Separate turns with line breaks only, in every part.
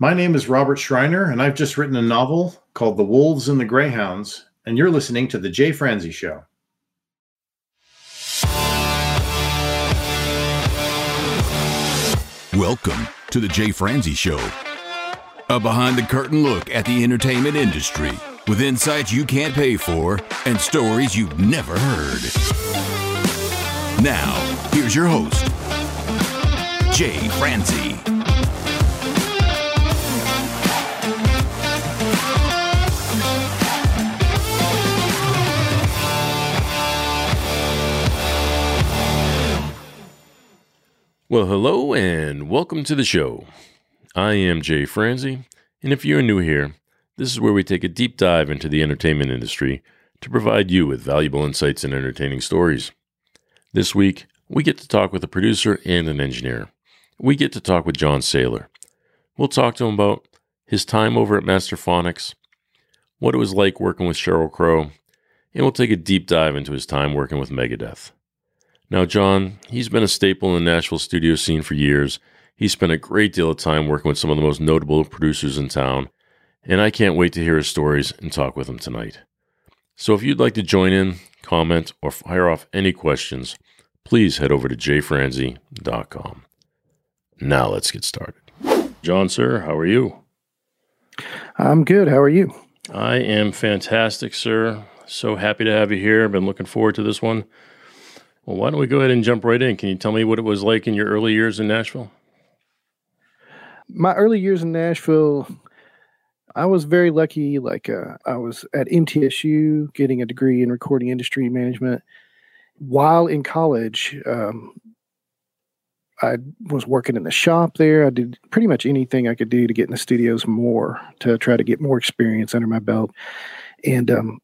My name is Robert Schreiner, and I've just written a novel called The Wolves and the Greyhounds, and you're listening to The Jay Franze Show.
Welcome to The Jay Franze Show, a behind the curtain look at the entertainment industry with insights you can't pay for and stories you've never heard. Now, here's your host, Jay Franze.
Well, hello and welcome to the show. I am Jay Franze, and if you're new here, this is where we take a deep dive into the entertainment industry to provide you with valuable insights and entertaining stories. This week, we get to talk with a producer and an engineer. We get to talk with John Saylor. We'll talk to him about his time over at Masterphonics, what it was like working with Sheryl Crow, and we'll take a deep dive into his time working with Megadeth. Now, John, he's been a staple in the Nashville studio scene for years. He spent a great deal of time working with some of the most notable producers in town, and I can't wait to hear his stories and talk with him tonight. So if you'd like to join in, comment, or fire off any questions, please head over to jayfranze.com. Now let's get started. John, sir, how are you?
I'm good. How are you?
I am fantastic, sir. So happy to have you here. I've been looking forward to this one. Well, why don't we go ahead and jump right in? Can you tell me what it was like in your early years in Nashville?
My early years in Nashville, I was very lucky. Like, uh, I was at MTSU getting a degree in recording industry management. While in college, um, I was working in the shop there. I did pretty much anything I could do to get in the studios more to try to get more experience under my belt. And um,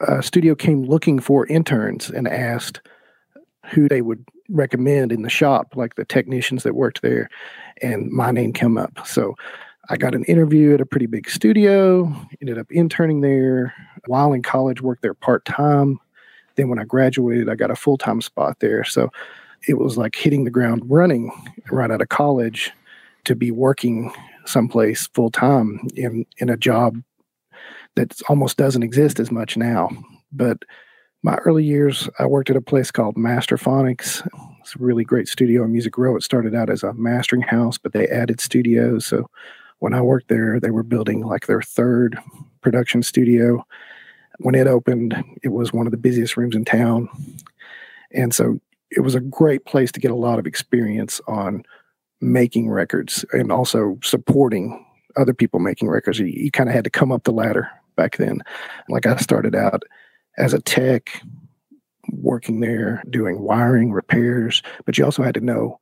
a studio came looking for interns and asked who they would recommend in the shop, like the technicians that worked there, and my name came up. So I got an interview at a pretty big studio, ended up interning there while in college, worked there part time. Then when I graduated, I got a full time spot there. So it was like hitting the ground running right out of college to be working someplace full time in in a job that almost doesn't exist as much now. But my early years, I worked at a place called Masterphonics. It's a really great studio in Music Row. It started out as a mastering house, but they added studios. So when I worked there, they were building like their third production studio. When it opened, it was one of the busiest rooms in town. And so it was a great place to get a lot of experience on making records and also supporting other people making records. You, you kind of had to come up the ladder back then. Like I started out as a tech working there doing wiring repairs but you also had to know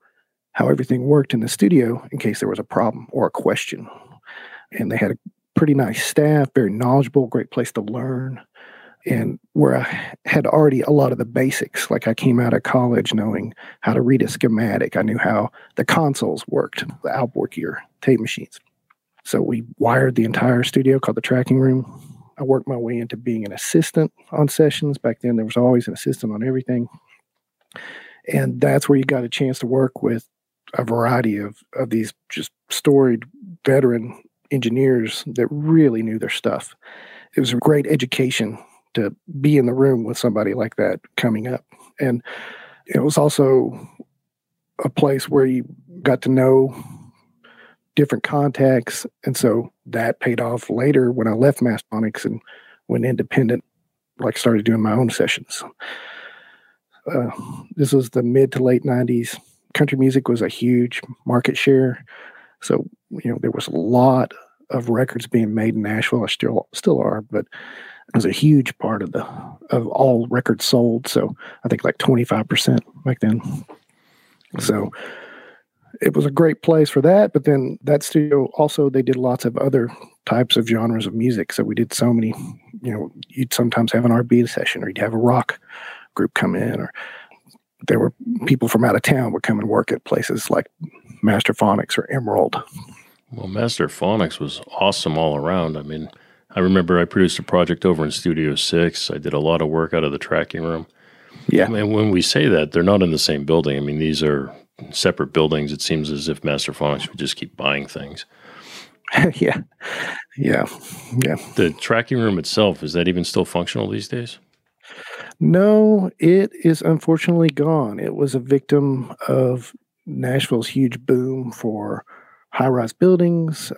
how everything worked in the studio in case there was a problem or a question. And they had a pretty nice staff very knowledgeable great place to learn. And where i had already a lot of the basics like i came out of college knowing how to read a schematic. I knew how the consoles worked the outboard gear, tape machines. So we wired the entire studio called the tracking room I worked my way into being an assistant on sessions. Back then, there was always an assistant on everything. And that's where you got a chance to work with a variety of, of these just storied veteran engineers that really knew their stuff. It was a great education to be in the room with somebody like that coming up. And it was also a place where you got to know different contacts. And so that paid off later when I left Masterphonics and went independent, like started doing my own sessions. Uh, this was the mid to late 90s. Country music was a huge market share. So, you know, there was a lot of records being made in Nashville. I still still are, but it was a huge part of the of all records sold. So I think like 25% back then. So it was a great place for that. But then that studio also they did lots of other types of genres of music. So we did so many, you know, you'd sometimes have an R&B session, or you'd have a rock group come in, or there were people from out of town would come and work at places like Masterphonics or Emerald.
Well, Masterphonics was awesome all around. I mean, I remember I produced a project over in Studio Six. I did a lot of work out of the tracking room.
Yeah.
Mean, when we say that, they're not in the same building. I mean, these are separate buildings. It seems as if Masterphonics would just keep buying things.
yeah, yeah, yeah.
The tracking room itself is that even still functional these days?
No, it is unfortunately gone. It was a victim of Nashville's huge boom for high-rise buildings.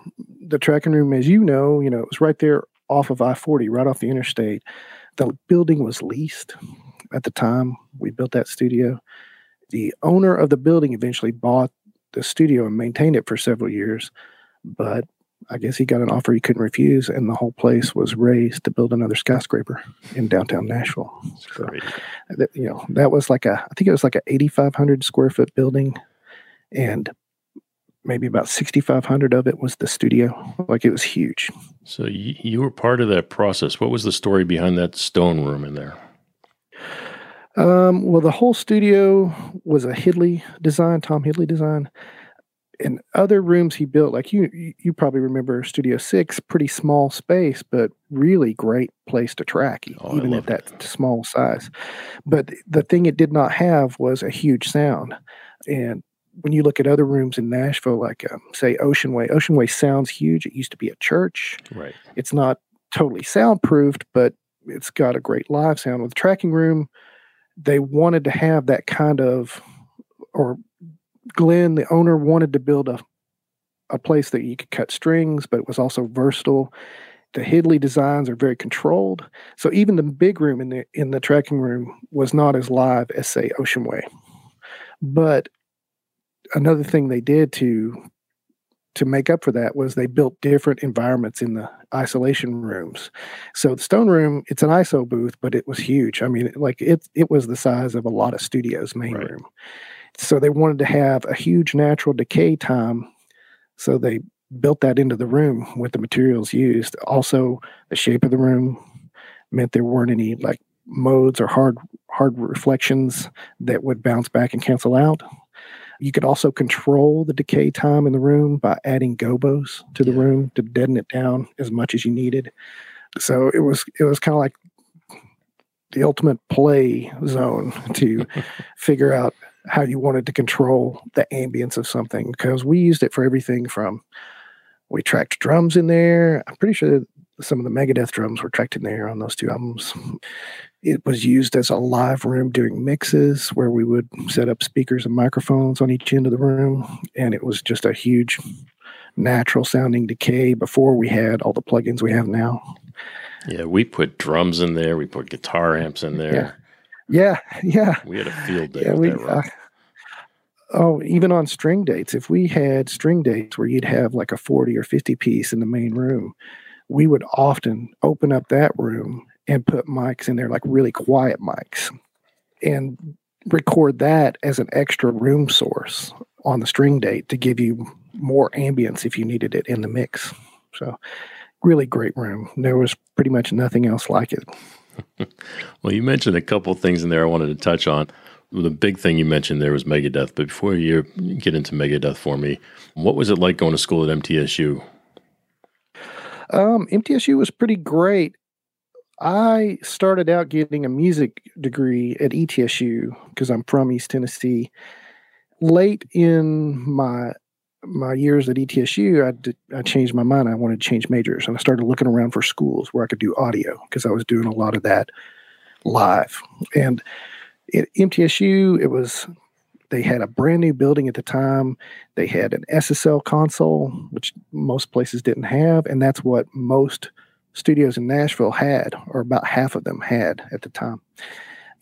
The tracking room, as you know, you know, it was right there off of I-40, right off the interstate. The building was leased at the time we built that studio. The owner of the building eventually bought the studio and maintained it for several years, but I guess he got an offer he couldn't refuse, and the whole place was raised to build another skyscraper in downtown Nashville. So, that, you know, that was like a, I think it was like a 8,500 square foot building, and maybe about 6,500 of it was the studio. Like it was huge.
So you, you were part of that process. What was the story behind that stone room in there?
Um, well, the whole studio was a Hidley design, Tom Hidley design. And other rooms he built, like you, you probably remember Studio Six, pretty small space, but really great place to track, oh, even at that it. small size. But the thing it did not have was a huge sound. And when you look at other rooms in Nashville, like um, say Ocean Way, Ocean Way sounds huge. It used to be a church.
Right.
It's not totally soundproofed, but it's got a great live sound. With the tracking room, they wanted to have that kind of, or Glenn, the owner, wanted to build a a place that you could cut strings, but it was also versatile. The Hidley designs are very controlled, so even the big room in the in the tracking room was not as live as say Ocean Way. But another thing they did to to make up for that was they built different environments in the isolation rooms. So the Stone Room, it's an ISO booth, but it was huge. I mean, like it it was the size of a lot of studios' main right. room. So they wanted to have a huge natural decay time. So they built that into the room with the materials used. Also, the shape of the room meant there weren't any like modes or hard hard reflections that would bounce back and cancel out. You could also control the decay time in the room by adding gobos to the yeah. room to deaden it down as much as you needed. So it was it was kind of like the ultimate play zone to figure out how you wanted to control the ambience of something because we used it for everything from we tracked drums in there. I'm pretty sure some of the Megadeth drums were tracked in there on those two albums. It was used as a live room during mixes where we would set up speakers and microphones on each end of the room. And it was just a huge natural sounding decay before we had all the plugins we have now.
Yeah, we put drums in there, we put guitar amps in there.
Yeah, yeah. yeah.
We had a field day. Yeah, we, uh,
oh, even on string dates, if we had string dates where you'd have like a 40 or 50 piece in the main room, we would often open up that room and put mics in there, like really quiet mics, and record that as an extra room source on the string date to give you more ambience if you needed it in the mix. So, really great room. There was pretty much nothing else like it.
well, you mentioned a couple things in there I wanted to touch on. The big thing you mentioned there was Megadeth. But before you get into Megadeth for me, what was it like going to school at MTSU?
Um, MTSU was pretty great. I started out getting a music degree at ETSU because I'm from East Tennessee. Late in my my years at ETSU, I, did, I changed my mind. I wanted to change majors, and I started looking around for schools where I could do audio because I was doing a lot of that live. And at MTSU, it was they had a brand new building at the time. They had an SSL console, which most places didn't have, and that's what most studios in Nashville had, or about half of them had at the time.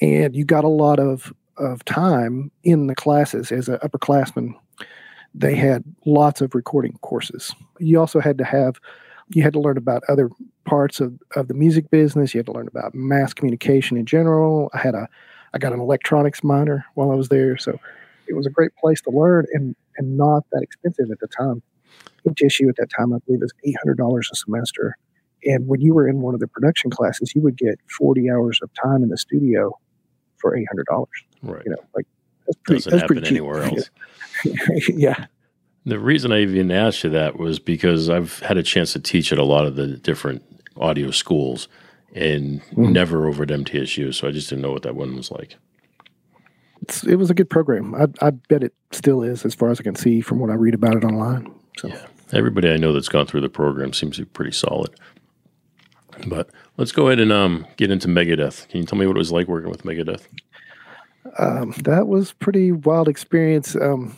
And you got a lot of, of time in the classes as an upperclassman. They had lots of recording courses. You also had to have, you had to learn about other parts of, of the music business. You had to learn about mass communication in general. I had a, I got an electronics minor while I was there. So it was a great place to learn and, and not that expensive at the time. MTSU at that time, I believe, was $800 a semester and when you were in one of the production classes, you would get 40 hours of time in the studio for $800.
Right.
You know, like
that's pretty, Doesn't that's happen pretty anywhere else.
yeah.
The reason I even asked you that was because I've had a chance to teach at a lot of the different audio schools and mm. never over at MTSU. So I just didn't know what that one was like.
It's, it was a good program. I, I bet it still is, as far as I can see from what I read about it online. So.
Yeah. Everybody I know that's gone through the program seems to be pretty solid. But let's go ahead and um, get into Megadeth. Can you tell me what it was like working with Megadeth?
Um, that was pretty wild experience. Um,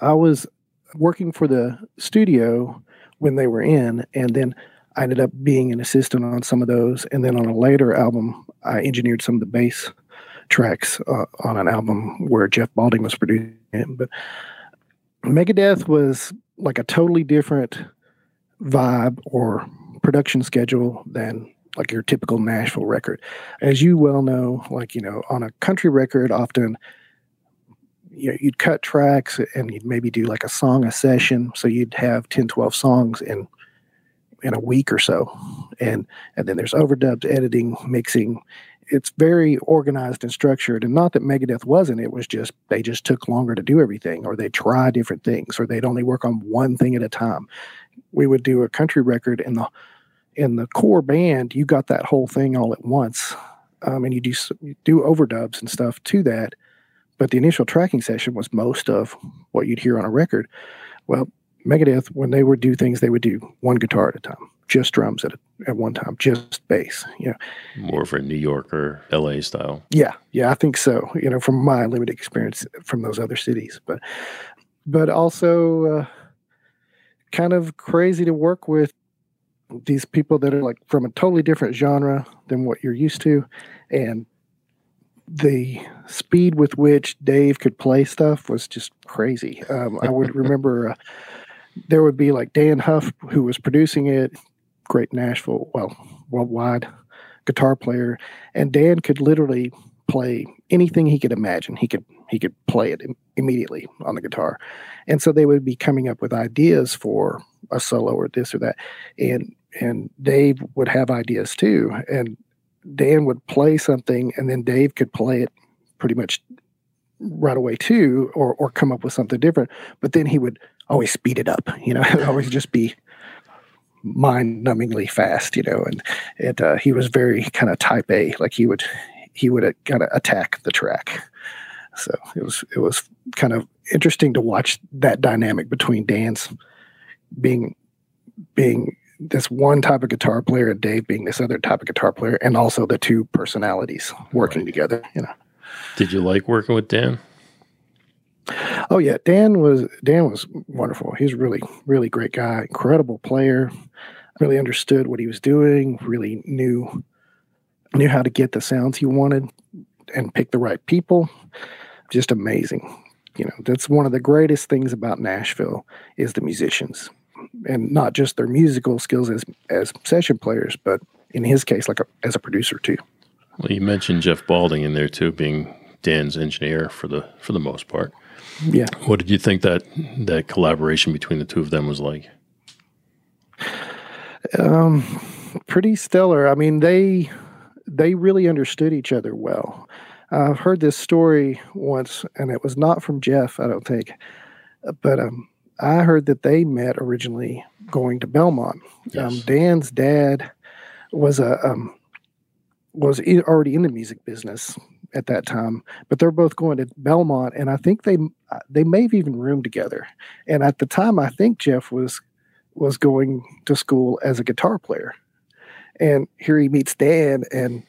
I was working for the studio when they were in, and then I ended up being an assistant on some of those. And then on a later album, I engineered some of the bass tracks uh, on an album where Jeff Balding was producing it. But Megadeth was like a totally different vibe or production schedule than like your typical Nashville record. As you well know, like, you know, on a country record, often you know, you'd cut tracks and you'd maybe do like a song a session. So you'd have 10, 12 songs in in a week or so. And and then there's overdubs, editing, mixing. It's very organized and structured. And not that Megadeth wasn't, it was just they just took longer to do everything, or they try different things, or they'd only work on one thing at a time. We would do a country record and the in the core band, you got that whole thing all at once. Um, and you do you do overdubs and stuff to that but the initial tracking session was most of what you'd hear on a record. Well, Megadeth, when they would do things, they would do one guitar at a time, just drums at a, at one time, just bass. You know,
more for New York or L.A. style.
Yeah, yeah, I think so. You know, from my limited experience from those other cities, but but also uh, kind of crazy to work with these people that are like from a totally different genre than what you're used to, and the speed with which Dave could play stuff was just crazy. Um, I would remember uh, there would be like Dann Huff, who was producing it, great Nashville, well, worldwide guitar player, and Dan could literally play anything he could imagine. He could he could play it Im- immediately on the guitar, and so they would be coming up with ideas for a solo or this or that, and and Dave would have ideas too, and Dan would play something and then Dave could play it pretty much right away too, or or come up with something different. But then he would always speed it up, you know, always just be mind-numbingly fast, you know. And it uh, he was very kind of type A, like he would he would uh, kind of attack the track. So it was it was kind of interesting to watch that dynamic between Dan's being being this one type of guitar player and Dave being this other type of guitar player, and also the two personalities working right. together. You know.
Did you like working with Dan?
Oh yeah, Dan was Dan was wonderful. He's a really really great guy, incredible player. Really understood what he was doing. Really knew knew how to get the sounds he wanted and pick the right people. Just amazing. You know, that's one of the greatest things about Nashville is the musicians and not just their musical skills as as session players, but in his case, like a, as a producer too.
Well, you mentioned Jeff Balding in there too, being Dan's engineer for the for the most part.
Yeah.
What did you think that that collaboration between the two of them was like?
Um, pretty stellar. I mean, they they really understood each other well. I've heard this story once, and it was not from Jeff, I don't think, but um, I heard that they met originally going to Belmont. Um, yes. Um, Dan's dad was a um, was already in the music business at that time, but they're both going to Belmont, and I think they uh, they may have even roomed together. And at the time, I think Jeff was was going to school as a guitar player, and here he meets Dan, and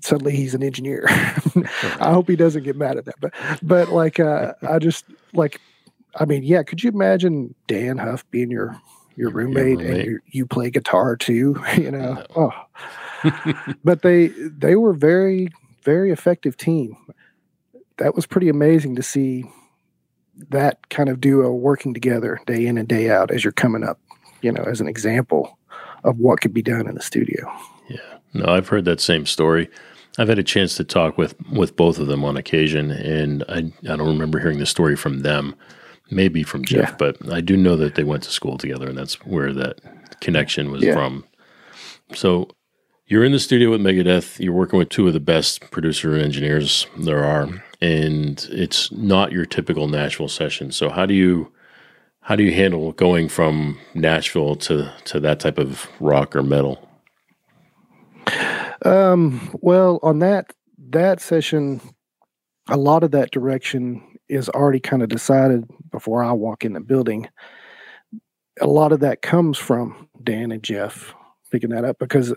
suddenly he's an engineer. I hope he doesn't get mad at that, but but like uh, I just like I mean, yeah, could you imagine Dann Huff being your your roommate, your roommate. and you play guitar too? You know, oh. but they they were very very effective team. That was pretty amazing to see that kind of duo working together day in and day out as you're coming up. You know, as an example of what could be done in the studio.
Yeah, no, I've heard that same story. I've had a chance to talk with with both of them on occasion, and I I don't remember hearing the story from them maybe from Jeff, yeah. but I do know that they went to school together, and that's where that connection was yeah. from. So you're in the studio with Megadeth. You're working with two of the best producer engineers there are, and it's not your typical Nashville session. So how do you how do you handle going from Nashville to to that type of rock or metal?
Um, well, on that that session, a lot of that direction is already kind of decided before I walk in the building. A lot of that comes from Dan and Jeff picking that up because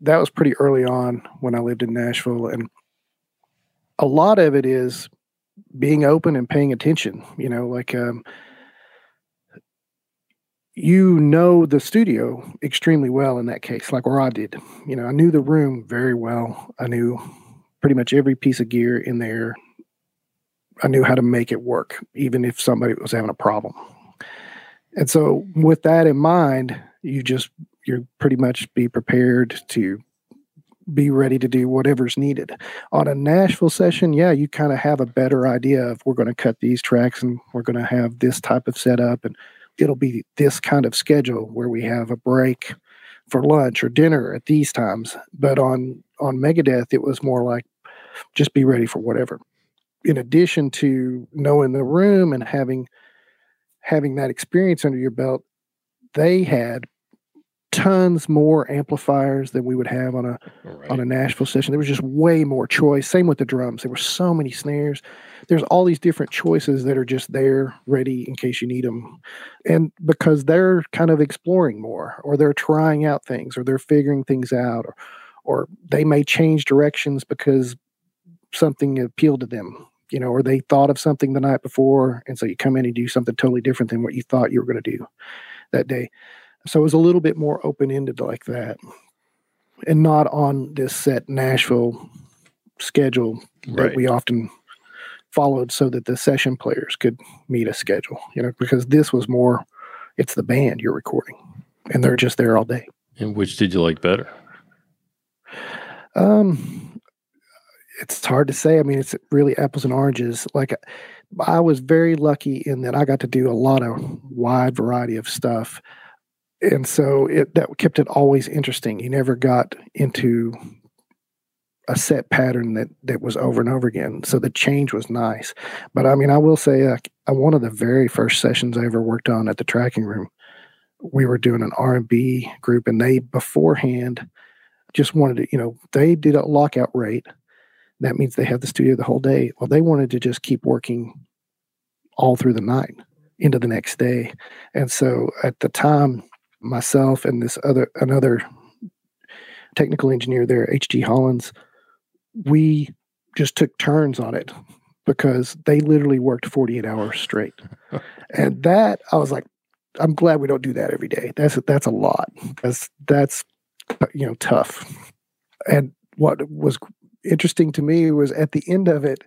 that was pretty early on when I lived in Nashville. And a lot of it is being open and paying attention, you know, like, um, you know the studio extremely well in that case, like where I did. You know, I knew the room very well. I knew pretty much every piece of gear in there. I knew how to make it work, even if somebody was having a problem. And so, with that in mind, you just you're pretty much be prepared to be ready to do whatever's needed. On a Nashville session, yeah, you kind of have a better idea of we're going to cut these tracks and we're going to have this type of setup and it'll be this kind of schedule where we have a break for lunch or dinner at these times. But on on Megadeth, it was more like just be ready for whatever. In addition to knowing the room and having having that experience under your belt, they had tons more amplifiers than we would have on a right. on a Nashville session. There was just way more choice. Same with the drums. There were so many snares. There's all these different choices that are just there, ready in case you need them. And because they're kind of exploring more, or they're trying out things, or they're figuring things out, or or they may change directions because something appealed to them. You know, or they thought of something the night before, and so you come in and do something totally different than what you thought you were going to do that day so it was a little bit more open ended like that and not on this set Nashville schedule that we often followed so that the session players could meet a schedule, you know, because this was more, it's the band you're recording and they're just there all day.
And which did you like better?
Um, it's hard to say. I mean, it's really apples and oranges. Like I was very lucky in that I got to do a lot of wide variety of stuff and so it that kept it always interesting. You never got into a set pattern that that was over and over again. So the change was nice. But I mean, I will say, uh, one of the very first sessions I ever worked on at the tracking room, we were doing an R and B group, and they beforehand just wanted to, you know, they did a lockout rate. That means they have the studio the whole day. Well, they wanted to just keep working all through the night into the next day. And so at the time, myself and this other another technical engineer there, HG Hollins, we just took turns on it because they literally worked 48 hours straight. and that I was like, I'm glad we don't do that every day. That's that's a lot. That's that's you know tough. And what was interesting to me was at the end of it,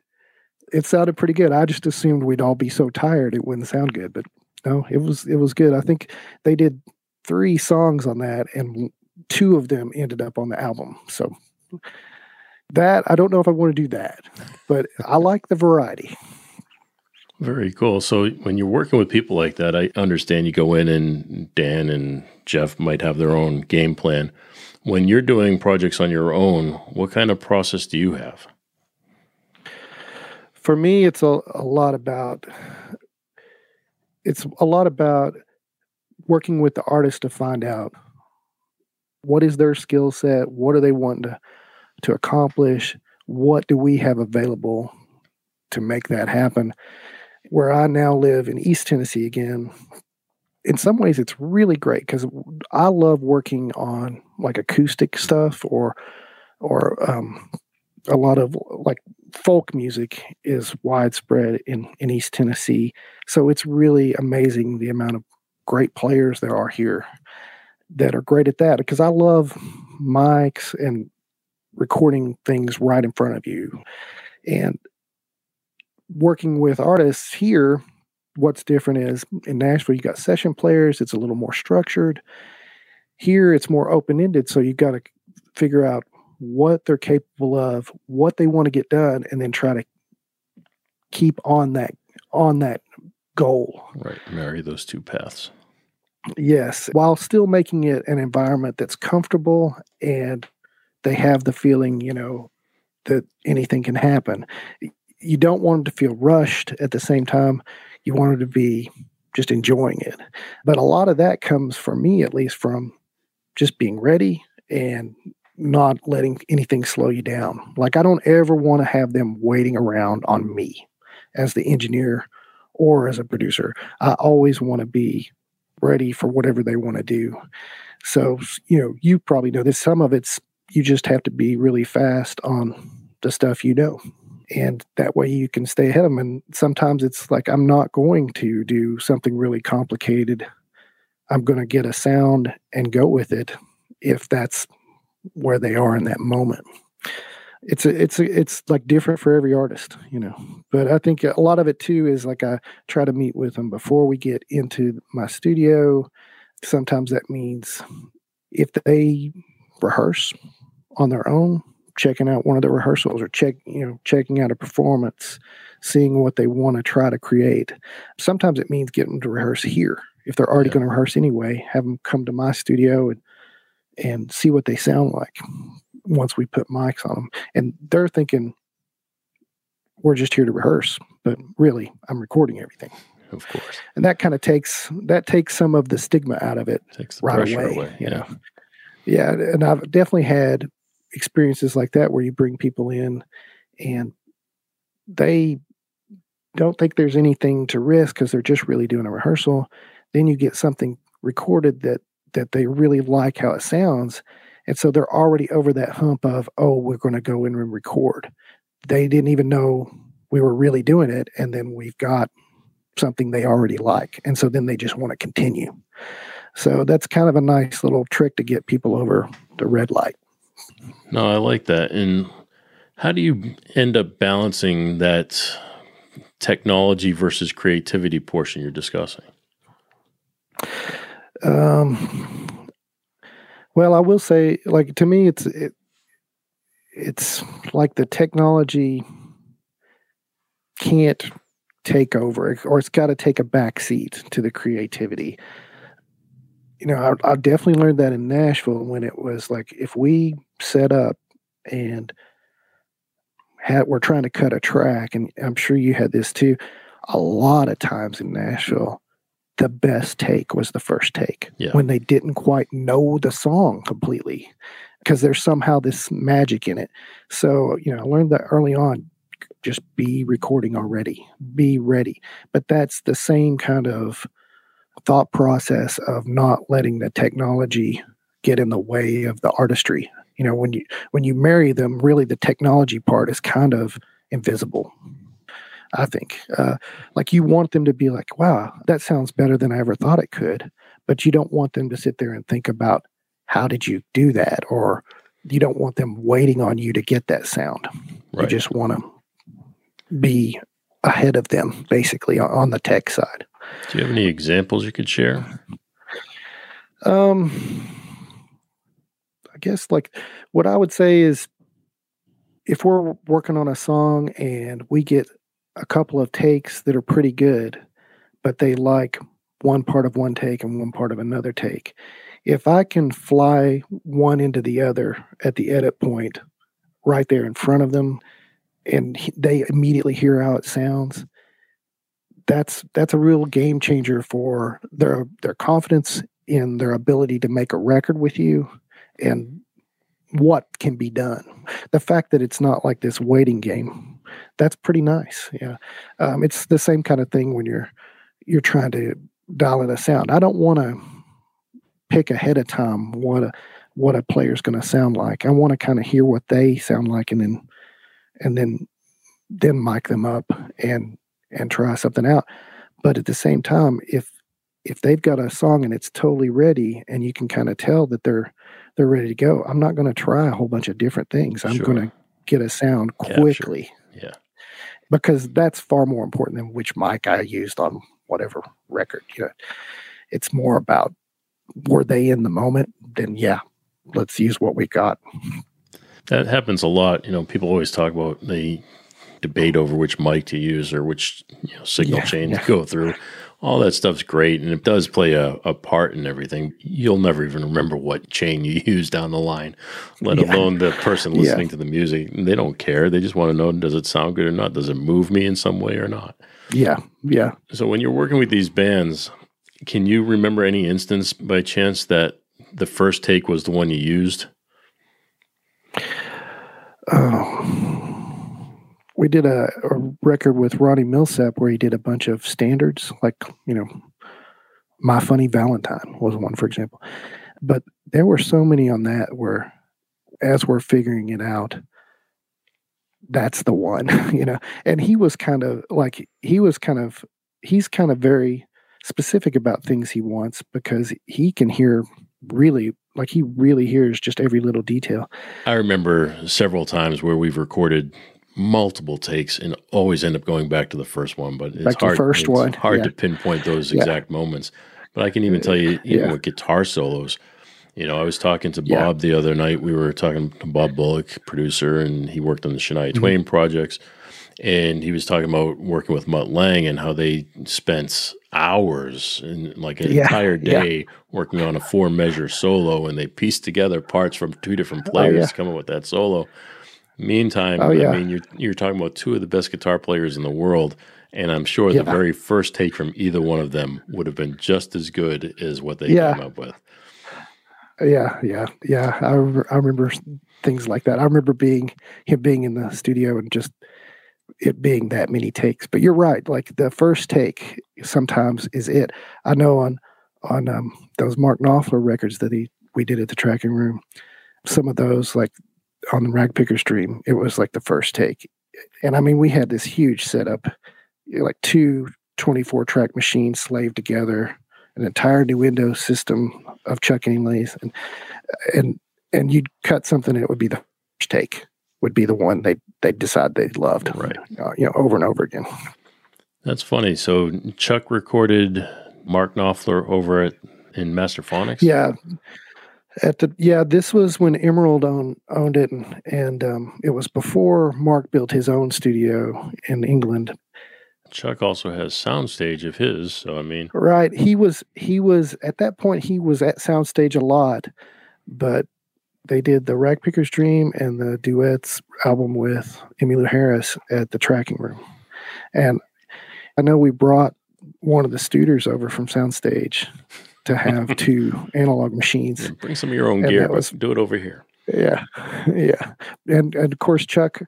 it sounded pretty good. I just assumed we'd all be so tired it wouldn't sound good, but no, it was it was good. I think they did three songs on that, and two of them ended up on the album. So that I don't know if I want to do that, but I like the variety.
Very cool. So when you're working with people like that, I understand you go in and Dan and Jeff might have their own game plan. When you're doing projects on your own, what kind of process do you have?
For me, it's a, a lot about it's a lot about working with the artist to find out what is their skill set, what do they want to to accomplish, what do we have available to make that happen. Where I now live in East Tennessee again, in some ways it's really great because I love working on like acoustic stuff or or um, a lot of like folk music is widespread in in East Tennessee. So it's really amazing the amount of great players there are here that are great at that because I love mics and recording things right in front of you. And working with artists here, what's different is in Nashville, you got session players, it's a little more structured. Here, it's more open ended. So you've got to figure out what they're capable of, what they want to get done, and then try to keep on that on that goal.
Right. Marry those two paths.
Yes. While still making it an environment that's comfortable and they have the feeling, you know, that anything can happen. You don't want them to feel rushed at the same time. You want them to be just enjoying it. But a lot of that comes for me, at least, from just being ready and not letting anything slow you down. Like I don't ever want to have them waiting around on me as the engineer or as a producer. I always want to be ready for whatever they want to do. So, you know, you probably know this. Some of it's you just have to be really fast on the stuff you know. And that way you can stay ahead of them. And sometimes it's like, I'm not going to do something really complicated. I'm going to get a sound and go with it if that's where they are in that moment. It's a, it's a, it's like different for every artist, you know. But I think a lot of it too is like I try to meet with them before we get into my studio. Sometimes that means if they rehearse on their own, checking out one of the rehearsals or check you know checking out a performance seeing what they want to try to create sometimes it means getting them to rehearse here if they're already yeah. going to rehearse anyway have them come to my studio and and see what they sound like once we put mics on them and they're thinking we're just here to rehearse but really i'm recording everything.
Of course.
And that kind of takes that takes some of the stigma out of it
takes the right away, away,
you know? Yeah and i've definitely had experiences like that where you bring people in and they don't think there's anything to risk because they're just really doing a rehearsal. Then you get something recorded that that they really like how it sounds and so they're already over that hump of oh we're going to go in and record they didn't even know we were really doing it and then we've got something they already like and so then they just want to continue so that's kind of a nice little trick to get people over the red light
no, I like that. And how do you end up balancing that technology versus creativity portion you're discussing?
Um, well, I will say, like to me, it's it, it's like the technology can't take over, or it's got to take a back seat to the creativity you know, I, I definitely learned that in Nashville when it was like if we set up and had we're trying to cut a track, and I'm sure you had this too. A lot of times in Nashville, the best take was the first take
yeah.
when they didn't quite know the song completely because there's somehow this magic in it. So, you know, I learned that early on just be recording already, be ready. But that's the same kind of thought process of not letting the technology get in the way of the artistry. You know, when you when you marry them, really the technology part is kind of invisible. I think, uh, like you want them to be like, "Wow, that sounds better than I ever thought it could," but you don't want them to sit there and think about how did you do that, or you don't want them waiting on you to get that sound. Right. You just want to be ahead of them, basically, on the tech side.
Do you have any examples you could share?
Um, I guess like what I would say is if we're working on a song and we get a couple of takes that are pretty good, but they like one part of one take and one part of another take. If I can fly one into the other at the edit point right there in front of them and they immediately hear how it sounds, that's that's a real game changer for their their confidence in their ability to make a record with you and what can be done. The fact that it's not like this waiting game, that's pretty nice. Yeah, um, it's the same kind of thing when you're you're trying to dial in a sound. I don't want to pick ahead of time what a what a player's going to sound like. I want to kind of hear what they sound like, and then and then then mic them up and and try something out. But at the same time, if if they've got a song and it's totally ready and you can kind of tell that they're they're ready to go, I'm not going to try a whole bunch of different things. I'm sure. going to get a sound quickly.
Capture. Yeah.
Because that's far more important than which mic I used on whatever record. You know, it's more about were they in the moment? Then yeah, let's use what we got.
That happens a lot. You know, people always talk about the debate over which mic to use or which you know, signal yeah, chain yeah. to go through. All that stuff's great, and it does play a, a, part in everything. You'll never even remember what chain you use down the line, let yeah. alone the person listening to the music. They don't care. They just want to know does it sound good or not? Does it move me in some way or not?
Yeah, yeah.
So when you're working with these bands, can you remember any instance by chance that the first take was the one you used?
oh, we did a, a record with Ronnie Milsap where he did a bunch of standards, like you know, My Funny Valentine was one, for example. But there were so many on that where, as we're figuring it out, that's the one, you know. And he was kind of like he was kind of he's kind of very specific about things he wants because he can hear really like he really hears just every little detail.
I remember several times where we've recorded multiple takes and always end up going back to the first one, but it's
Back
hard,
first
it's
one,
hard
yeah.
to pinpoint those
Yeah.
exact moments. But I can even tell you, even
Yeah.
with guitar solos, you know, I was talking to. Bob the other night. We were talking to Bob Bullock, producer, and he worked on the Shania
Mm-hmm.
Twain projects. And he was talking about working with Mutt Lange and how they spent hours and like an entire day working on a four measure solo and they pieced together parts from two different players
Oh,
to come up with that solo. Meantime,
Oh, yeah.
I mean, you're you're talking about two of the best guitar players in the world, and I'm sure the very first take from either one of them would have been just as good as what they
Yeah.
came up with.
Yeah, yeah, yeah. I remember, I remember things like that. I remember being him being in the studio and just it being that many takes. But you're right. Like the first take sometimes is it. I know on on um, those Mark Knopfler records that he we did at the tracking room. Some of those, like on the Ragpicker's Dream, it was like the first take. And I mean, we had this huge setup, like two 24 track machines slaved together, an entire new Windows system of Chuck Ainlay's, and and and you'd cut something, and it would be the first take, would be the one they they decide they loved,
Right.
Uh, you know, over and over again.
That's funny. So Chuck recorded Mark Knopfler over at in Masterphonics.
Yeah. At the yeah, this was when Emerald owned owned it, and, and um, it was before Mark built his own studio in England.
Chuck also has soundstage of his. So I mean,
Right, he was he was at that point he was at Soundstage a lot, but they did the Ragpicker's Dream and the duets album with Emmylou Harris at the Tracking Room, and I know we brought one of the Studers over from Soundstage to have two analog machines.
bring some of your own
And
gear,
that
but do it over here.
Yeah, yeah, and and of course Chuck,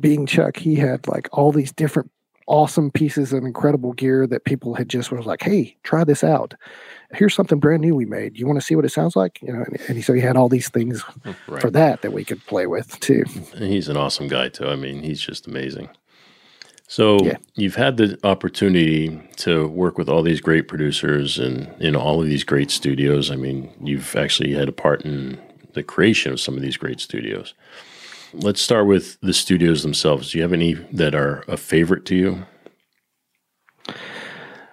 being Chuck, he had like all these different awesome pieces of incredible gear that people had just was like, hey, try this out. Here's something brand new we made. You want to see what it sounds like? You know, and, and he, so he had all these things mm,
Right.
for that that we could play with too.
And he's an awesome guy too. I mean, he's just amazing. So
Yeah.
you've had the opportunity to work with all these great producers and in all of these great studios. I mean, you've actually had a part in the creation of some of these great studios. Let's start with the studios themselves. Do you have any that are a favorite to you?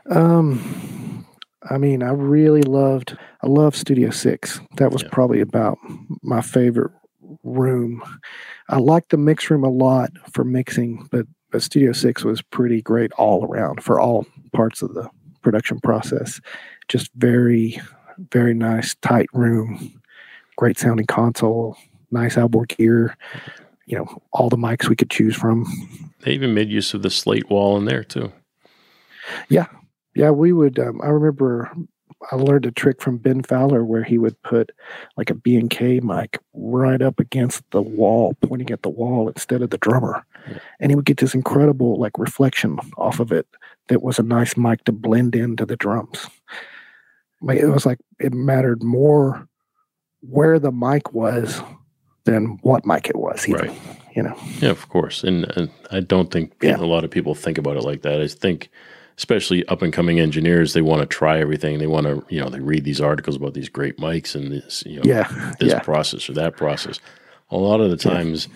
Um, I mean, I really loved. I love Studio Six. That was
Yeah.
probably about my favorite room. I liked the mix room a lot for mixing, but but Studio Six was pretty great all around for all parts of the production process. Just very, very nice, tight room, great sounding console, nice outboard gear. You know, all the mics we could choose from.
They even made use of the slate wall in there too.
Yeah, Yeah, we would. Um, I remember I learned a trick from Ben Fowler where he would put like a B and K mic right up against the wall, pointing at the wall instead of the drummer,
Yeah.
and he would get this incredible like reflection off of it. That was a nice mic to blend into the drums. Like it was like it mattered more where the mic was than what mic it was. Even,
Right.
You know.
Yeah, of course. And, and I don't think
Yeah.
a lot of people think about it like that. I think, especially up and coming engineers, they want to try everything. They want to, you know, they read these articles about these great mics and this, you know,
Yeah.
this
Yeah.
process or that process. A lot of the times,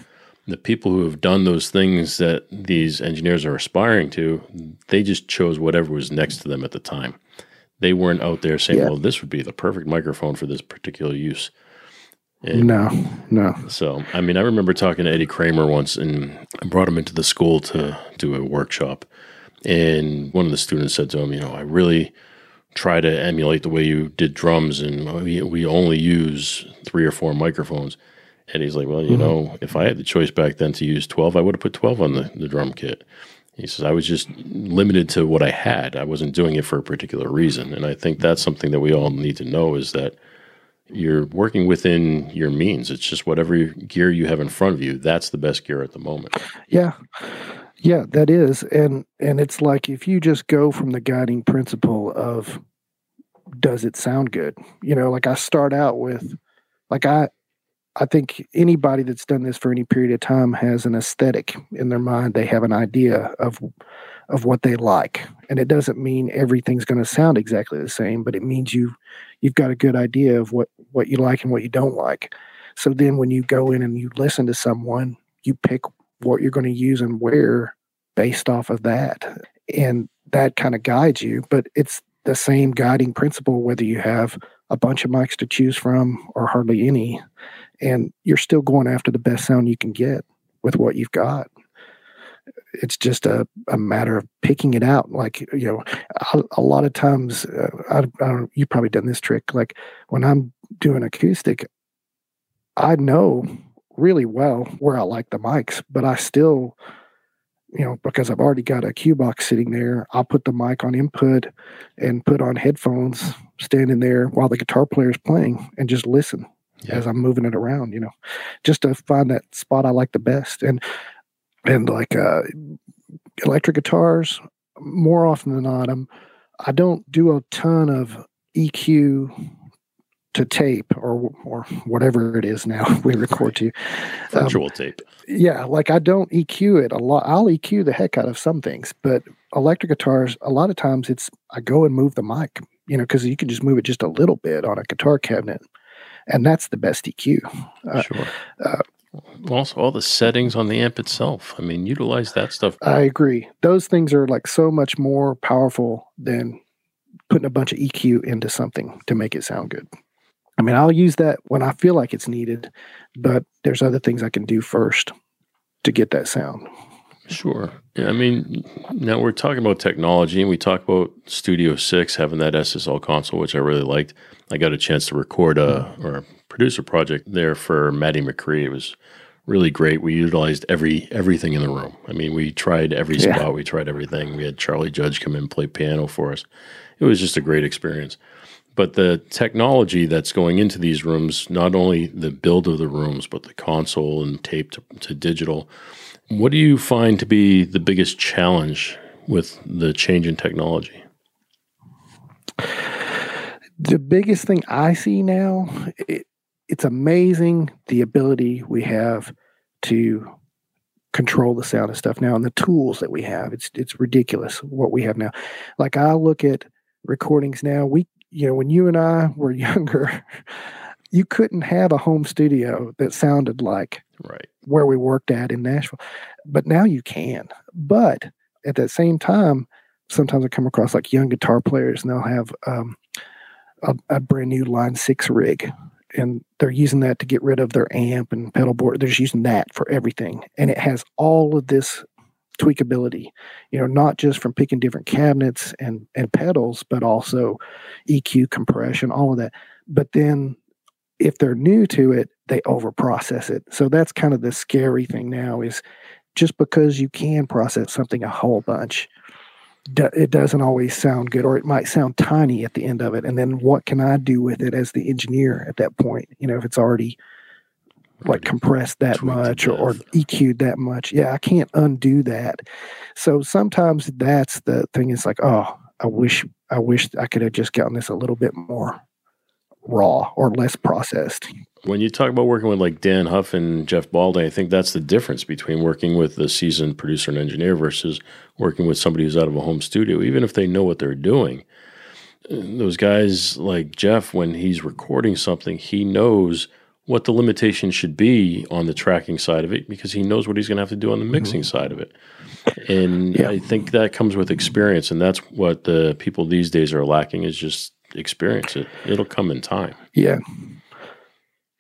the people who have done those things that these engineers are aspiring to, they just chose whatever was next to them at the time. They weren't out there saying,
Yeah.
well, this would be the perfect microphone for this particular use. And
No. No.
so, I mean, I remember talking to Eddie Kramer once, and I brought him into the school to do a workshop. And one of the students said to him, "You know, I really try to emulate the way you did drums, and we, we only use three or four microphones." And he's like, "Well, you
Mhm.
know, if I had the choice back then to use twelve, I would have put twelve on the, the drum kit." He says, "I was just limited to what I had. I wasn't doing it for a particular reason." And I think that's something that we all need to know is that you're working within your means. It's just whatever gear you have in front of you. That's the best gear at the moment.
Yeah. Yeah, that is. And and it's like if you just go from the guiding principle of does it sound good? You know, like I start out with like I I think anybody that's done this for any period of time has an aesthetic in their mind. They have an idea of of what they like. And it doesn't mean everything's going to sound exactly the same, but it means you you've got a good idea of what what you like and what you don't like. So then when you go in and you listen to someone, you pick what you're going to use and where based off of that. And that kind of guides you, but it's the same guiding principle whether you have a bunch of mics to choose from or hardly any and you're still going after the best sound you can get with what you've got it's just a, a matter of picking it out. Like, you know, a, a lot of times, uh, I, I you've probably done this trick. Like when I'm doing acoustic, I know really well where I like the mics, but I still, you know, because I've already got a cue box sitting there, I'll put the mic on input and put on headphones standing there while the guitar player is playing and just listen yeah. as I'm moving it around, you know, just to find that spot I like the best. And and like uh, electric guitars, more often than not, I'm I don't do a ton of EQ to tape or or whatever it is now we record to.
Virtual um, tape.
Yeah, like I don't EQ it a lot. I'll EQ the heck out of some things, but electric guitars, a lot of times it's I go and move the mic, you know, because you can just move it just a little bit on a guitar cabinet, and that's the best EQ.
Uh, sure. Uh, also, all the settings on the amp itself. I mean, utilize that stuff.
I agree. Those things are like so much more powerful than putting a bunch of EQ into something to make it sound good. I mean, I'll use that when I feel like it's needed, but there's other things I can do first to get that sound.
Sure. Yeah, I mean, now we're talking about technology and we talk about Studio 6 having that SSL console, which I really liked. I got a chance to record a or produce a project there for Maddie McCree. It was really great. We utilized every everything in the room. I mean, we tried every yeah. spot. We tried everything. We had Charlie Judge come in and play piano for us. It was just a great experience. But the technology that's going into these rooms, not only the build of the rooms, but the console and tape to, to digital, what do you find to be the biggest challenge with the change in technology?
The biggest thing I see now, it, it's amazing the ability we have to control the sound and stuff now and the tools that we have. It's it's ridiculous what we have now. Like I look at recordings now, we you know, when you and I were younger, you couldn't have a home studio that sounded like
right
where we worked at in Nashville. But now you can. But at that same time, sometimes I come across like young guitar players and they'll have um, a, a, brand new line six rig and they're using that to get rid of their amp and pedal board. They're just using that for everything. And it has all of this tweakability, you know, not just from picking different cabinets and, and pedals, but also EQ compression, all of that. But then if they're new to it, they over process it. So that's kind of the scary thing now is just because you can process something a whole bunch, it doesn't always sound good, or it might sound tiny at the end of it. And then what can I do with it as the engineer at that point? You know, if it's already like compressed that much or, or EQ'd that much. Yeah, I can't undo that. So sometimes that's the thing. It's like, oh, I wish I wish I could have just gotten this a little bit more raw or less processed.
When you talk about working with like Dann Huff and Jeff Balding, I think that's the difference between working with a seasoned producer and engineer versus working with somebody who's out of a home studio, even if they know what they're doing. Uh, those guys like Jeff, when he's recording something, he knows what the limitation should be on the tracking side of it because he knows what he's going to have to do on the mixing mm-hmm. side of it. And yeah. I think that comes with experience, and that's what the people these days are lacking is just experience. It it'll come in time.
Yeah,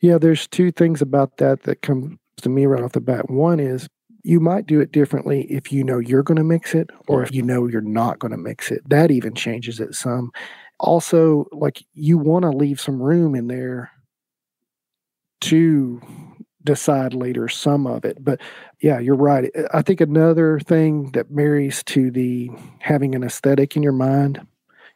yeah. There's two things about that that come to me right off the bat. One is you might do it differently if you know you're going to mix it, or if you know you're not going to mix it. That even changes it some. Also, like you want to leave some room in there to decide later some of it. But yeah, you're right. I think another thing that marries to the having an aesthetic in your mind,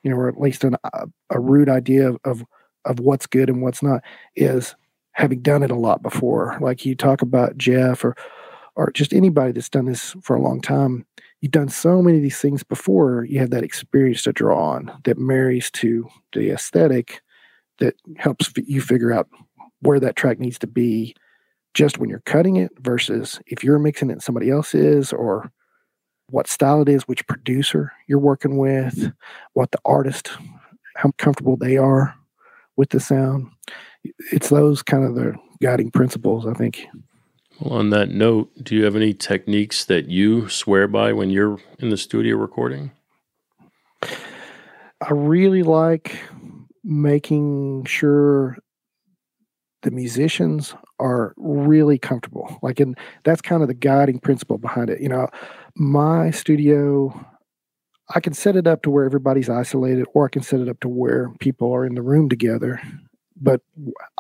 you know, or at least an, uh, a, a rude idea of, of, of what's good and what's not is having done it a lot before. Like you talk about Jeff or or just anybody that's done this for a long time. You've done so many of these things before. You have that experience to draw on that marries to the aesthetic that helps you figure out where that track needs to be just when you're cutting it versus if you're mixing it and somebody else is or what style it is, which producer you're working with, what the artist, how comfortable they are with the sound. It's those kind of the guiding principles, I think.
Well, on that note, do you have any techniques that you swear by when you're in the studio recording?
I really like making sure the musicians are really comfortable. Like, and that's kind of the guiding principle behind it. You know, my studio, I can set it up to where everybody's isolated, or I can set it up to where people are in the room together. But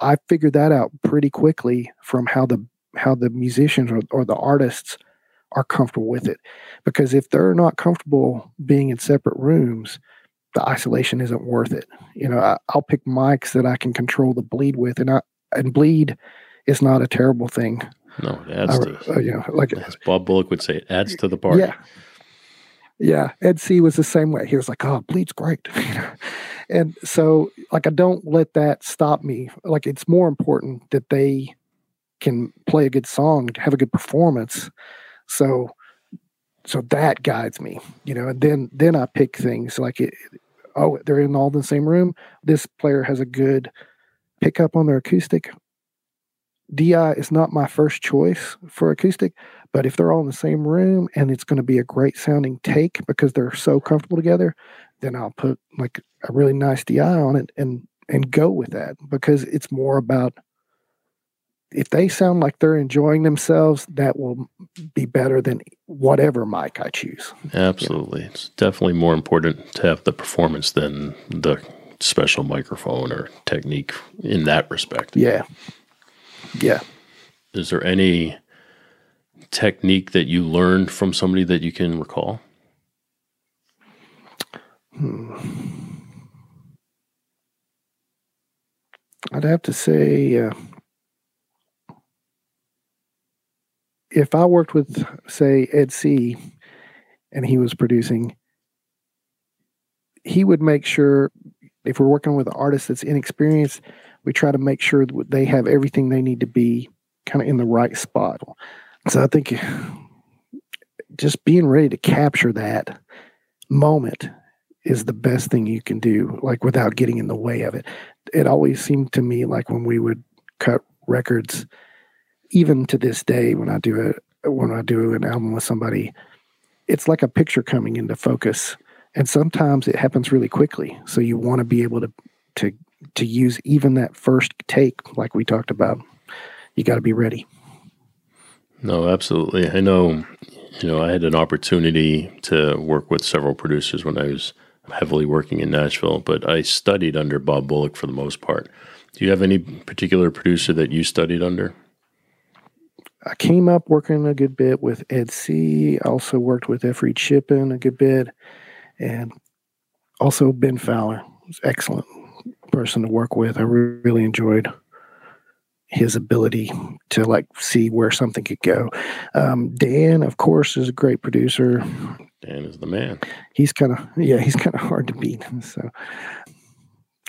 I figured that out pretty quickly from how the how the musicians or, or the artists are comfortable with it. Because if they're not comfortable being in separate rooms, the isolation isn't worth it. You know, I, will pick mics that I can control the bleed with, and I and bleed is not a terrible thing.
No, it adds I, to
uh, you know, like
as Bob Bullock would say, it adds to the party.
Yeah, yeah. Ed Seay was the same way. He was like, "Oh, bleed's great," and so like I don't let that stop me. Like it's more important that they can play a good song, have a good performance. So so that guides me, you know, and then then I pick things like it, oh, they're in all the same room. This player has a good pickup on their acoustic. DI is not my first choice for acoustic, but if they're all in the same room and it's going to be a great sounding take because they're so comfortable together, then I'll put like a really nice DI on it and and go with that because it's more about if they sound like they're enjoying themselves, that will be better than whatever mic I choose.
Absolutely. You know? It's definitely more important to have the performance than the special microphone or technique in that respect.
Yeah. Yeah.
Is there any technique that you learned from somebody that you can recall? Hmm.
I'd have to say, uh, if I worked with, say, Ed Seay, and he was producing, he would make sure if we're working with an artist that's inexperienced, we try to make sure that they have everything they need to be kind of in the right spot. So I think just being ready to capture that moment is the best thing you can do, like without getting in the way of it. It always seemed to me like when we would cut records even to this day when I do a when I do an album with somebody, it's like a picture coming into focus. And sometimes it happens really quickly. So you want to be able to to to use even that first take, like we talked about. You got to be ready.
No, absolutely. I know. You know, I had an opportunity to work with several producers when I was heavily working in Nashville, but I studied under Bob Bullock for the most part. Do you have any particular producer that you studied under?
I came up working a good bit with Ed Seay. I also worked with F. Reid Shippen a good bit, and also Ben Fowler was excellent person to work with. I really enjoyed his ability to like see where something could go. Um, Dan, of course, is a great producer.
Dan is the man.
He's kind of yeah, he's kind of hard to beat. So,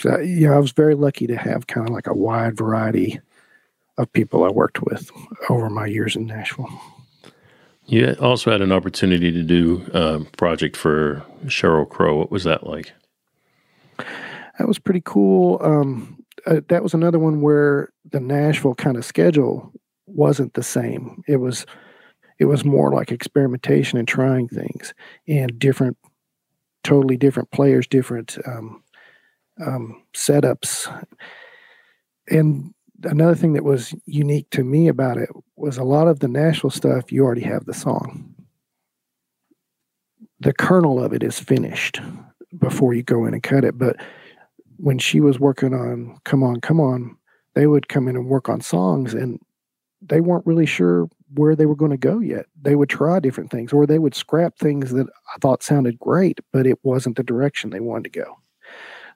so yeah, I was very lucky to have kind of like a wide variety of people I worked with over my years in Nashville.
You also had an opportunity to do a project for Sheryl Crow. What was that like?
That was pretty cool. Um, uh, that was another one where the Nashville kind of schedule wasn't the same. It was it was more like experimentation and trying things and different, totally different players, different um, um, setups, and another thing that was unique to me about it was a lot of the Nashville stuff you already have the song. The kernel of it is finished before you go in and cut it. But when she was working on Come On, Come On, they would come in and work on songs and they weren't really sure where they were going to go yet. They would try different things or they would scrap things that I thought sounded great, but it wasn't the direction they wanted to go.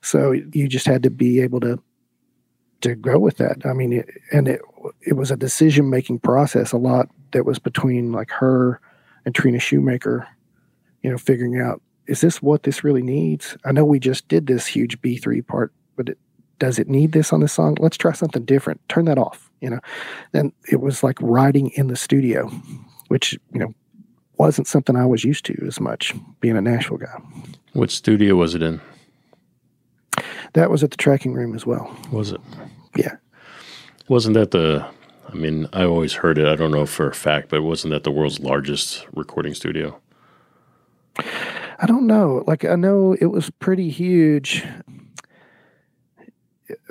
So you just had to be able to to go with that. I mean, it, and it it was a decision making process a lot that was between like her and Trina Shoemaker, you know, figuring out is this what this really needs? I know we just did this huge B three part, but it, does it need this on this song? Let's try something different. Turn that off, you know. And it was like writing in the studio, which you know wasn't something I was used to as much being a Nashville guy.
What studio was it in?
That was at the tracking room as well.
Was it?
Yeah.
Wasn't that the? I mean, I always heard it. I don't know for a fact, but wasn't that the world's largest recording studio?
I don't know. Like I know it was pretty huge,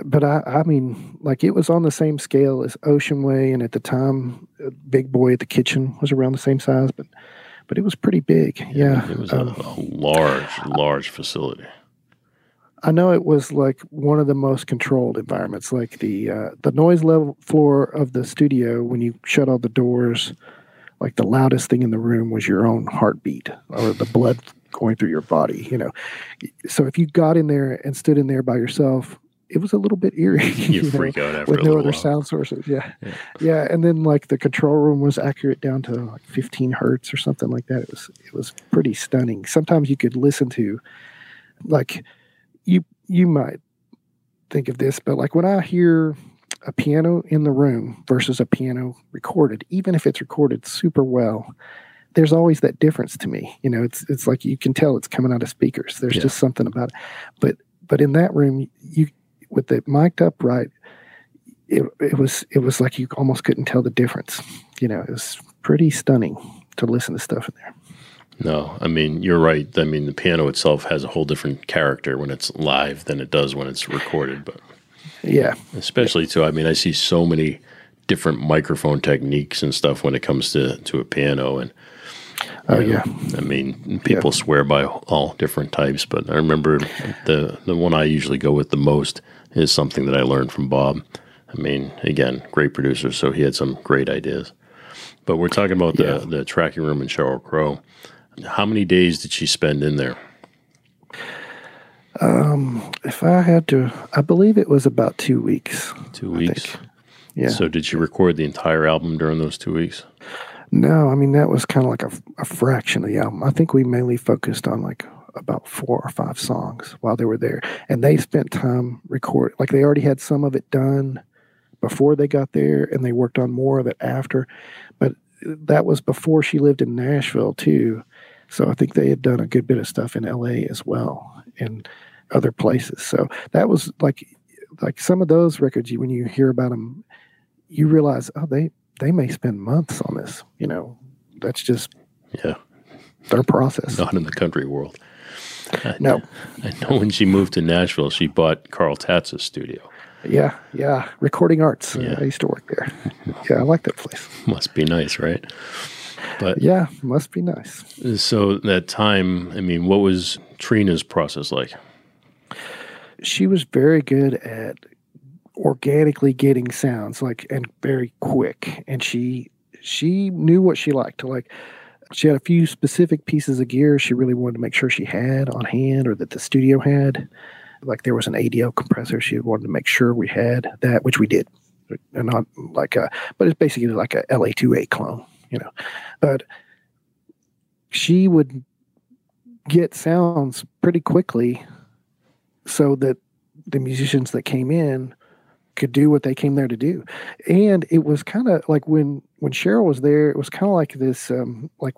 but I, I mean, like it was on the same scale as Ocean Way, and at the time, Big Boy at the Kitchen was around the same size, but but it was pretty big. Yeah,
It was a,
um,
a large, large facility.
I know it was like one of the most controlled environments. Like the uh, the noise level floor of the studio when you shut all the doors, like the loudest thing in the room was your own heartbeat or the blood going through your body. You know, so if you got in there and stood in there by yourself, it was a little bit eerie.
You,
know,
freak out after
with no other
while.
sound sources. Yeah.
Yeah.
yeah, And then like the control room was accurate down to like 15 hertz or something like that. It was it was pretty stunning. Sometimes you could listen to, like, you you might think of this, but like when I hear a piano in the room versus a piano recorded, even if it's recorded super well. There's always that difference to me. You know, it's it's like you can tell it's coming out of speakers. There's
Yeah.
just something about it. But but in that room, you with it mic'd up right, it, it was it was like you almost couldn't tell the difference. You know, it was pretty stunning to listen to stuff in there.
No, I mean you're right. I mean the piano itself has a whole different character when it's live than it does when it's recorded. But
Yeah,
especially too, I mean I see so many different microphone techniques and stuff when it comes to to a piano and
oh
know,
yeah,
I mean, people swear by all different types, but I remember the the one I usually go with the most is something that I learned from Bob. I mean, again, great producer, so he had some great ideas. But we're talking about the
Yeah.
the tracking room in Sheryl Crow. How many days did she spend in there?
Um, if I had to, I believe it was about two weeks.
Two weeks.
Yeah.
So did she record the entire album during those two weeks?
No, I mean that was kind of like a, a fraction of the album. I think we mainly focused on like about four or five songs while they were there, and they spent time record. Like they already had some of it done before they got there, and they worked on more of it after. But that was before she lived in Nashville too, so I think they had done a good bit of stuff in L.A. as well and other places. So that was like like some of those records. You when you hear about them, you realize oh they they may spend months on this. You know, that's just
Yeah,
their process.
not in the country world. I,
No.
I know when she moved to Nashville, she bought Carl Tatz's studio.
Yeah, yeah. Recording Arts. Uh,
Yeah.
I used to work there. Yeah, I like that place.
Must be nice, right? But
Yeah, must be nice.
So that time, I mean, what was Trina's process like?
She was very good at organically getting sounds like and very quick. And she she knew what she liked. Like she had a few specific pieces of gear she really wanted to make sure she had on hand or that the studio had. Like there was an ADL compressor she wanted to make sure we had that which we did. And not like a but it's basically like a LA2A clone you know. But she would get sounds pretty quickly so that the musicians that came in could do what they came there to do. And it was kind of like when when sheryl was there it was kind of like this um like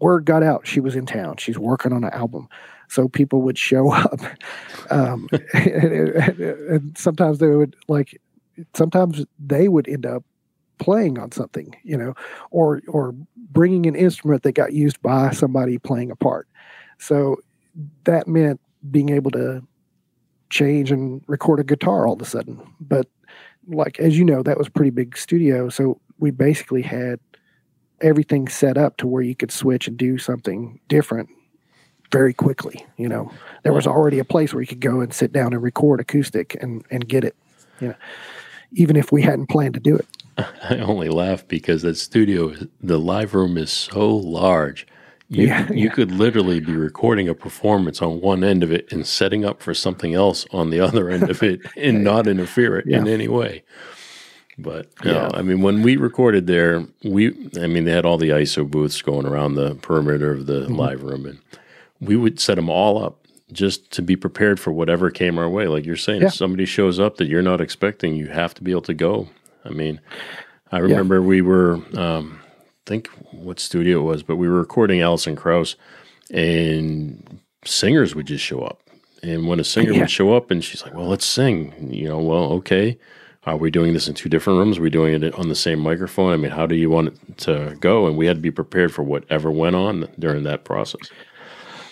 word got out she was in town. She's working on an album. So people would show up um and, and- and sometimes they would like sometimes they would end up playing on something you know or or bringing an instrument that got used by somebody playing a part so that meant being able to change and record a guitar all of a sudden. But like as you know, that was pretty big studio, so we basically had everything set up to where you could switch and do something different very quickly. You know, there was already a place where you could go and sit down and record acoustic and and get it. You know, even if we hadn't planned to do it.
I only laugh because that studio, the live room is so large. You,
Yeah,
you
yeah.
could literally be recording a performance on one end of it and setting up for something else on the other end of it and not interfere in
Yeah.
any way. But
Yeah.
I mean, when we recorded there, we, I mean, they had all the ISO booths going around the perimeter of
Mm-hmm.
the live room, and we would set them all up just to be prepared for whatever came our way. Like you're saying, if somebody shows up that you're not expecting, you have to be able to go. I mean, I remember we were, um, I think what studio it was, but we were recording Alison Krauss, and singers would just show up. And when a singer
Yeah.
would show up, and she's like, "Well, let's sing," you know, well, okay. Are we doing this in two different rooms? Are we doing it on the same microphone? I mean, how do you want it to go? And we had to be prepared for whatever went on during that process.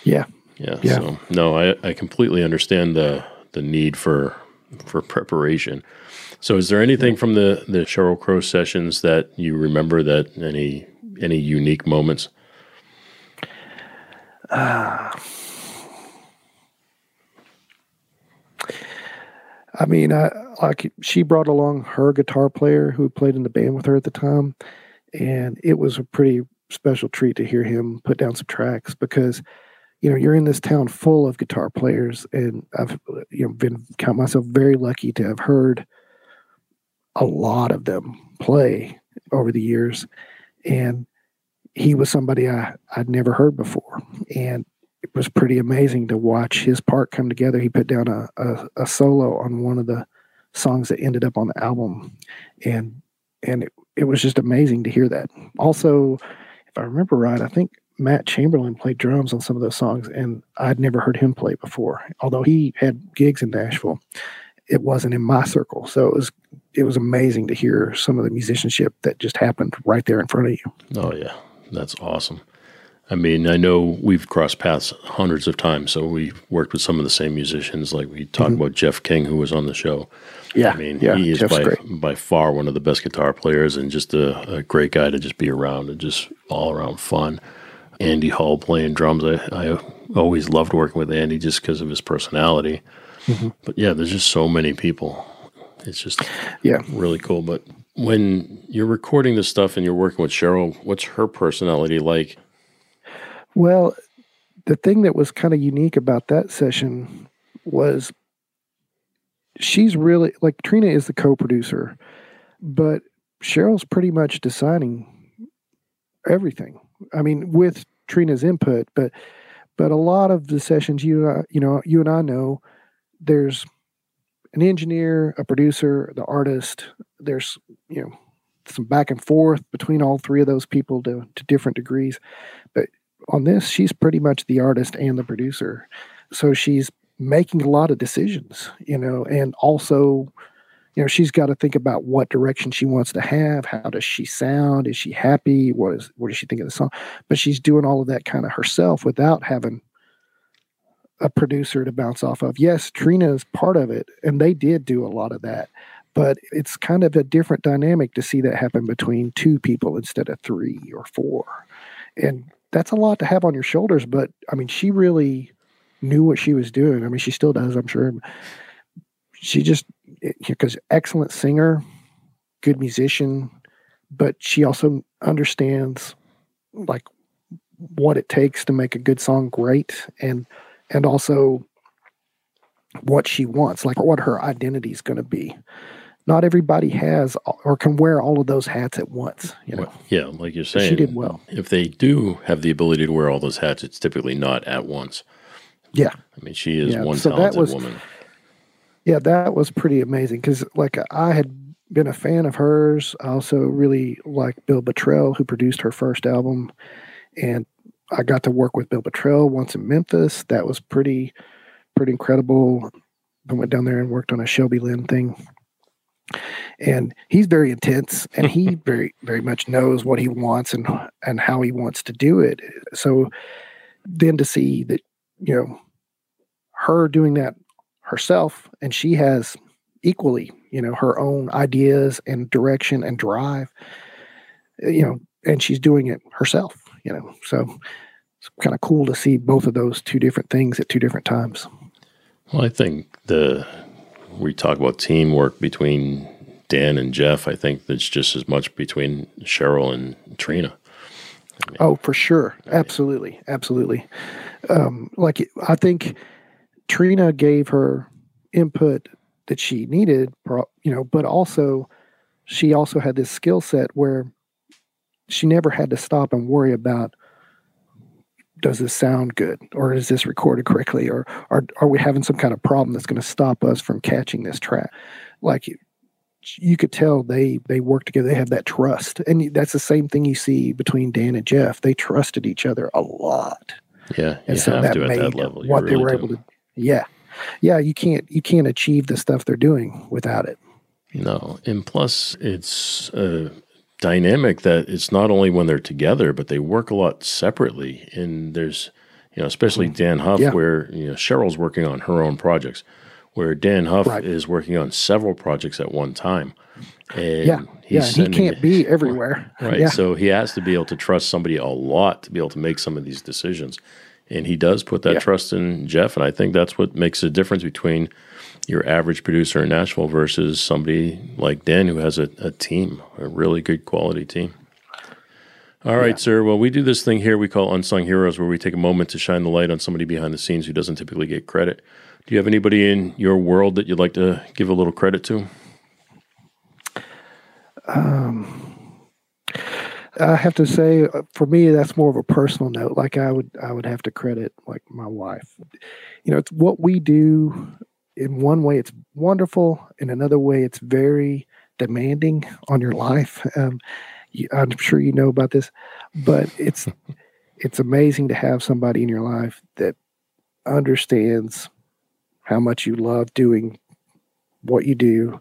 Yeah.
Yeah.
Yeah.
So no, I, I completely understand the the need for for preparation. So is there anything from the the Sheryl Crow sessions that you remember that any any unique moments?
Uh, I mean, I like she brought along her guitar player who played in the band with her at the time, and it was a pretty special treat to hear him put down some tracks because you know you're in this town full of guitar players, and I've you know been count myself very lucky to have heard a lot of them play over the years, and he was somebody I I'd never heard before, and it was pretty amazing to watch his part come together. He put down a, a, a solo on one of the songs that ended up on the album, and and it, it was just amazing to hear that. Also, if I remember right, I think Matt Chamberlain played drums on some of those songs, and I'd never heard him play before. Although he had gigs in Nashville, it wasn't in my circle, so it was it was amazing to hear some of the musicianship that just happened right there in front of you.
Oh yeah, that's awesome. I mean, I know we've crossed paths hundreds of times, so we've worked with some of the same musicians. Like we talked about Jeff King, who was on the show.
Yeah,
I mean,
yeah,
he is
Jeff's
by
great.
by far one of the best guitar players, and just a, a great guy to just be around, and just all around fun. Andy Hall playing drums. I, I always loved working with Andy just because of his personality.
Mm-hmm.
But yeah, there's just so many people. It's just
Yeah.
really cool. But when you're recording this stuff and you're working with Sheryl, what's her personality like?
Well, the thing that was kind of unique about that session was she's really like Trina is the co-producer, but Sheryl's pretty much deciding everything. I mean, with Trina's input, but but a lot of the sessions you and you know you and I know there's an engineer, a producer, the artist. There's you know some back and forth between all three of those people to to different degrees, but on this, she's pretty much the artist and the producer. So she's making a lot of decisions, you know, and also, you know, she's got to think about what direction she wants to have. How does she sound? Is she happy? What is what does she think of the song? But she's doing all of that kind of herself without having a producer to bounce off of. Yes, Trina is part of it, and they did do a lot of that. But it's kind of a different dynamic to see that happen between two people instead of three or four. And that's a lot to have on your shoulders. But I mean, she really knew what she was doing. I mean, she still does, I'm sure. She just, eh, because excellent singer, good musician, but she also understands like what it takes to make a good song great and and also what she wants like what her identity is going to be. Not everybody has or can wear all of those hats at once you know?
Well, yeah, like you're saying,
she did well.
If they do have the ability to wear all those hats, it's typically not at once.
yeah.
I mean, she is
Yeah,
one
so that
talented
was-
woman.
yeah that was pretty amazing because like i had been a fan of hers. I also really liked bill Bottrell, who produced her first album and i got to work with bill Bottrell once in memphis. That was pretty pretty incredible. I went down there and worked on a shelby lynne thing. And he's very intense and he very very much knows what he wants and and how he wants to do it. So then to see that you know her doing that herself and she has equally you know her own ideas and direction and drive you know and she's doing it herself you know so it's kind of cool to see both of those two different things at two different times
Well, I think the we talk about teamwork between Dan and Jeff. I think that's just as much between Sheryl and Trina.
Oh, for sure. Absolutely. Absolutely. Um, like, I think Trina gave her input that she needed, you know, but also she also had this skill set where she never had to stop and worry about does this sound good or is this recorded correctly or are, are we having some kind of problem that's going to stop us from catching this track? Like you could tell they they work together they have that trust and that's the same thing you see between dan and jeff. They trusted each other a lot.
Yeah and so that made that level,
what
really
they were
do.
able to yeah. Yeah you can't you can't achieve the stuff they're doing without it.
No and plus it's uh, dynamic that it's not only when they're together, but they work a lot separately. And there's, you know, especially mm. Dann Huff, yeah. where you know Sheryl's working on her own projects, where Dann Huff right. is working on several projects at one time.
And yeah, yeah, sending, he can't be everywhere.
Right.
Yeah.
So he has to be able to trust somebody a lot to be able to make some of these decisions. And he does put that yeah. trust in Jeff. And I think that's what makes a difference between your average producer in Nashville versus somebody like Dan who has a, a team, a really good quality team. All right, yeah. sir. Well, we do this thing here we call Unsung Heroes, where we take a moment to shine the light on somebody behind the scenes who doesn't typically get credit. Do you have anybody in your world that you'd like to give a little credit to?
Um, I have to say, for me, that's more of a personal note. Like I would, I would have to credit like my wife. You know, it's what we do in one way it's wonderful. In another way it's very demanding on your life. Um, you, i'm sure you know about this but it's it's amazing to have somebody in your life that understands how much you love doing what you do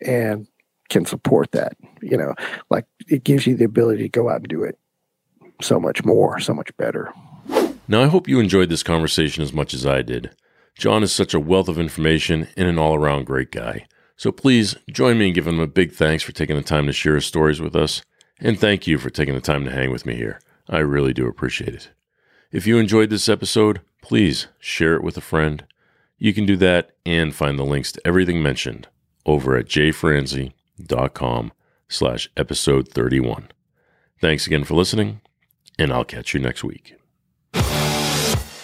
and can support that you know? Like it gives you the ability to go out and do it so much more so much better.
Now i hope you enjoyed this conversation as much as i did John is such a wealth of information and an all around great guy. So please join me in giving him a big thanks for taking the time to share his stories with us. And thank you for taking the time to hang with me here. I really do appreciate it. If you enjoyed this episode, please share it with a friend. You can do that and find the links to everything mentioned over at jayfranze.com slash episode 31. Thanks again for listening, and I'll catch you next week.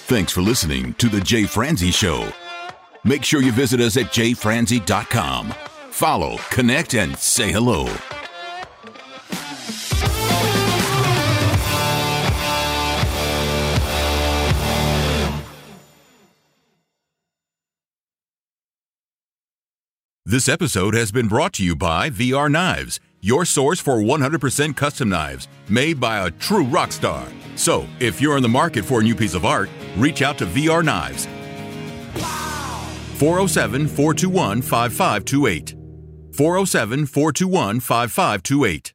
Thanks for listening to The Jay Franze Show. Make sure you visit us at jayfranze.com. Follow, connect, and say hello. This episode has been brought to you by VR Knives, your source for 100% custom knives made by a true rock star. So, if you're in the market for a new piece of art, reach out to VR Knives. 407 421 5528. 407 421 5528.